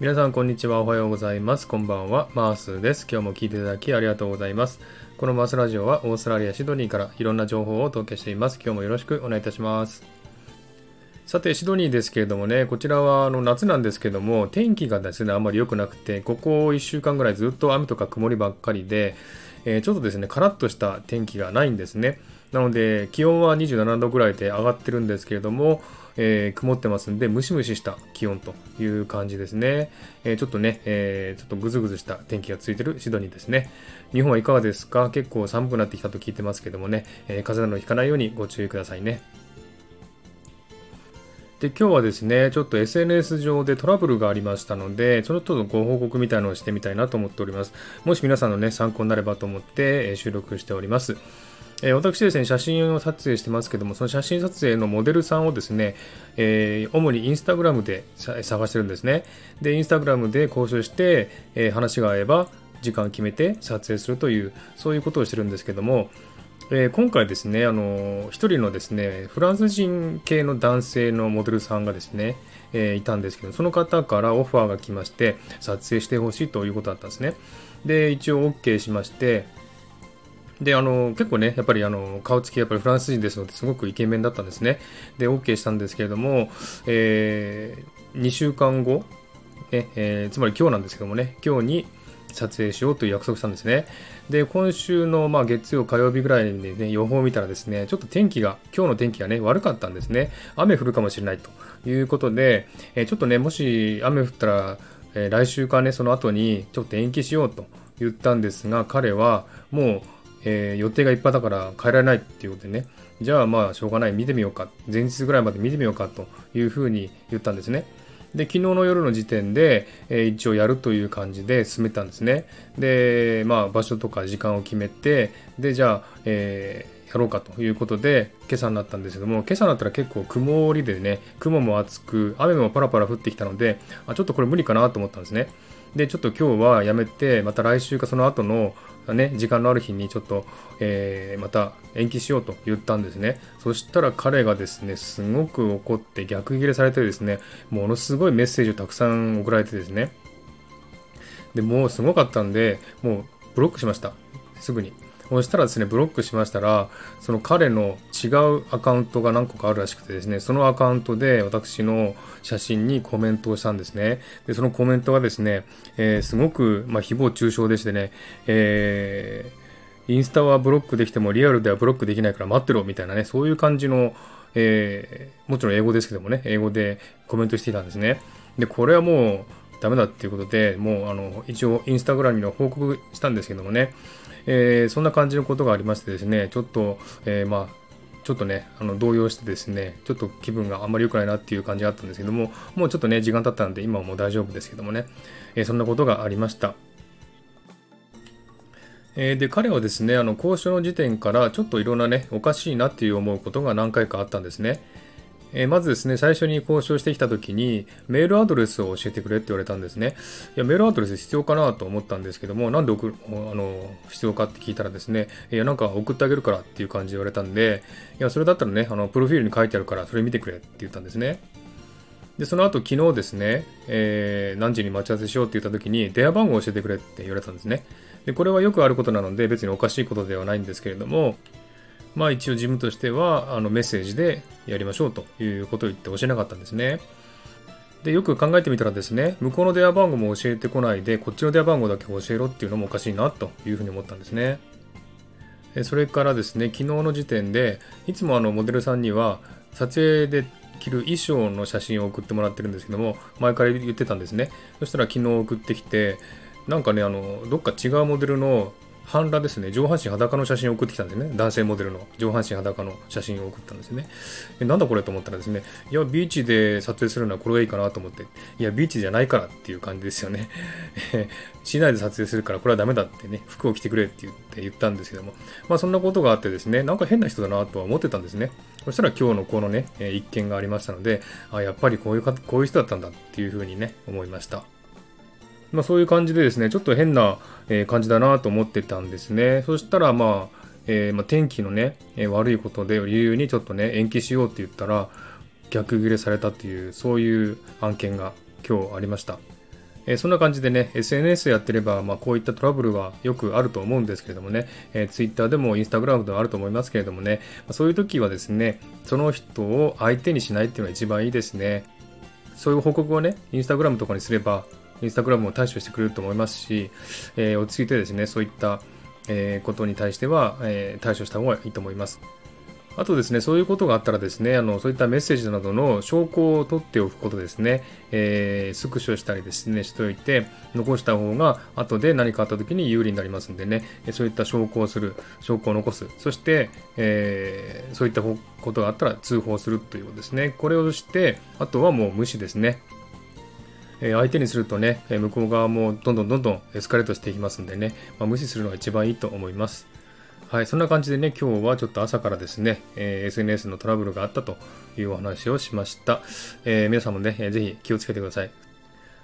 皆さんこんにちは。おはようございます。こんばんは。マースです。今日も聞いていただきありがとうございます。このマースラジオはオーストラリアシドニーからいろんな情報をお届けしています。今日もよろしくお願いいたします。さてシドニーですけれどもねこちらはあの夏なんですけども天気がですねあんまり良くなくてここ1週間ぐらいずっと雨とか曇りばっかりで、えー、ちょっとですねカラッとした天気がないんですね。なので気温は27度ぐらいで上がってるんですけれどもえー、曇ってますんで、ムシムシした気温という感じですね。えー、ちょっとね、えー、ちょっとぐずぐずした天気がついてるシドニーですね。日本はいかがですか？結構寒くなってきたと聞いてますけどもね、え風邪などひかないようにご注意くださいね。で今日はですね、ちょっと SNS 上でトラブルがありましたので、そのとのご報告みたいなのをしてみたいなと思っております。もし皆さんのね、参考になればと思って収録しております。え、私ですね、写真を撮影してますけども、その写真撮影のモデルさんをですね、えー、主にインスタグラムで探してるんですね。で、インスタグラムで交渉して、えー、話が合えば、時間を決めて撮影するという、そういうことをしてるんですけども、えー、今回ですね、あの一人のですね、フランス人系の男性のモデルさんがですね、えー、いたんですけど、その方からオファーが来まして、撮影してほしいということだったんですね。で、一応 OK しまして、で、あの、結構ね、やっぱりあの、顔つきやっぱりフランス人ですので、すごくイケメンだったんですね。で、OK したんですけれども、えー、2週間後、ねえー、つまり今日なんですけどもね、今日に撮影しようという約束したんですね。で、今週のまあ月曜、火曜日ぐらいにね、予報を見たらですね、ちょっと天気が、今日の天気がね、悪かったんですね。雨降るかもしれないということで、えー、ちょっとね、もし雨降ったら、えー、来週かね、その後にちょっと延期しようと言ったんですが、彼はもう、えー、予定がいっぱいだから変えられないっていうことでね、じゃあまあしょうがない、見てみようか、前日ぐらいまで見てみようかというふうに言ったんですね。で、昨日の夜の時点で、えー、一応やるという感じで進めたんですね。で、まあ場所とか時間を決めて、で、じゃあ、えーやろうかということで、今朝になったんですけども、今朝になったら結構曇りでね、雲も厚く、雨もパラパラ降ってきたので、あちょっとこれ無理かなと思ったんですね。で、ちょっと今日はやめて、また来週かその後のね、時間のある日にちょっと、えー、また延期しようと言ったんですね。そしたら彼がですね、すごく怒って逆ギレされてですね、ものすごいメッセージをたくさん送られてですね。で、もうすごかったんで、もうブロックしました。すぐに。そしたらですね、ブロックしましたら、その彼の違うアカウントが何個かあるらしくてですね、そのアカウントで私の写真にコメントをしたんですね。で、そのコメントがですね、えー、すごく、まあ、誹謗中傷でしてね、えー、インスタはブロックできてもリアルではブロックできないから待ってろみたいなね、そういう感じの、えー、もちろん英語ですけどもね、英語でコメントしていたんですね。で、これはもうダメだっていうことで、もうあの、一応インスタグラムに報告したんですけどもね、えー、そんな感じのことがありましてですね、ちょっと、えー、まあ、ちょっとね、あの動揺してですね、ちょっと気分があんまり良くないなっていう感じがあったんですけども、もうちょっとね、時間経ったんで、今はもう大丈夫ですけどもね、えー、そんなことがありました。えー、で、彼はですね、あの交渉の時点からちょっといろんなね、おかしいなっていう思うことが何回かあったんですね。え、まずですね、最初に交渉してきたときに、メールアドレスを教えてくれって言われたんですね。いや、メールアドレス必要かなと思ったんですけども、なんで送、あの、必要かって聞いたらですね、いや、なんか送ってあげるからっていう感じで言われたんで、いや、それだったらね、あの、プロフィールに書いてあるから、それ見てくれって言ったんですね。で、その後、昨日ですね、えー、何時に待ち合わせしようって言った時に、電話番号を教えてくれって言われたんですね。で、これはよくあることなので、別におかしいことではないんですけれども、まあ一応事務としてはあのメッセージでやりましょうということを言って教えなかったんですね。で、よく考えてみたらですね、向こうの電話番号も教えてこないで、こっちの電話番号だけ教えろっていうのもおかしいなというふうに思ったんですね。それからですね、昨日の時点で、いつもあのモデルさんには撮影で着る衣装の写真を送ってもらってるんですけども、前から言ってたんですね。そしたら昨日送ってきて、なんかね、あの、どっか違うモデルの半裸ですね、上半身裸の写真を送ってきたんですね。男性モデルの上半身裸の写真を送ったんですね。なんだこれと思ったらですね、いや、ビーチで撮影するのはこれがいいかなと思って、いや、ビーチじゃないからっていう感じですよね。市内で撮影するからこれはダメだってね、服を着てくれって言って言ったんですけども、まあそんなことがあってですね、なんか変な人だなとは思ってたんですね。そしたら今日のこのね、一件がありましたので、あやっぱりこういうか、こういう人だったんだっていうふうにね、思いました。まあ、そういう感じでですね、ちょっと変な、感じだなと思ってたんですね。そしたら、まあ、えー、まあ、天気のね、え悪いことで理由にちょっとね、延期しようって言ったら、逆ギレされたっていう、そういう案件が今日ありました。えー、そんな感じでね、SNS やってれば、まあ、こういったトラブルはよくあると思うんですけれどもね、えー、Twitter でも Instagram でもあると思いますけれどもね、まあ、そういう時はですね、その人を相手にしないっていうのが一番いいですね。そういう報告をね、Instagram とかにすれば、Instagram も対処してくれると思いますし、えー、落ち着いてですね、そういった、えことに対しては、え対処した方がいいと思います。あとですね、そういうことがあったらですね、あのそういったメッセージなどの証拠を取っておくことですね、えー、スクショしたりですね、しておいて、残した方が後で何かあった時に有利になりますんでね、そういった証拠をする、証拠を残す、そして、えー、そういったことがあったら通報するということですね。これをして、あとはもう無視ですね。え相手にするとね、向こう側もどんどんどんどんエスカレートしていきますんでね、まあ、無視するのが一番いいと思います。はい、そんな感じでね、今日はちょっと朝からですね、え、SNS のトラブルがあったというお話をしました。えー、皆さんもね、えぜひ気をつけてください。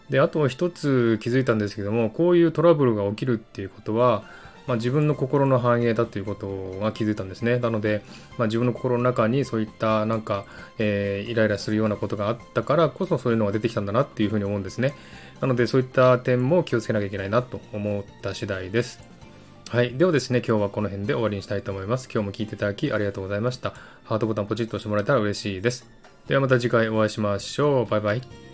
で、あと一つ気づいたんですけども、こういうトラブルが起きるっていうことは、まあ、自分の心の反映だということが気づいたんですね。なので、まあ、自分の心の中にそういったなんか、えー、イライラするようなことがあったからこそそういうのが出てきたんだなっていうふうに思うんですね。なのでそういった点も気をつけなきゃいけないなと思った次第です。はい。ではですね、今日はこの辺で終わりにしたいと思います。今日も聞いていただきありがとうございました。ハートボタンポチッと押してもらえたら嬉しいです。ではまた次回お会いしましょう。バイバイ。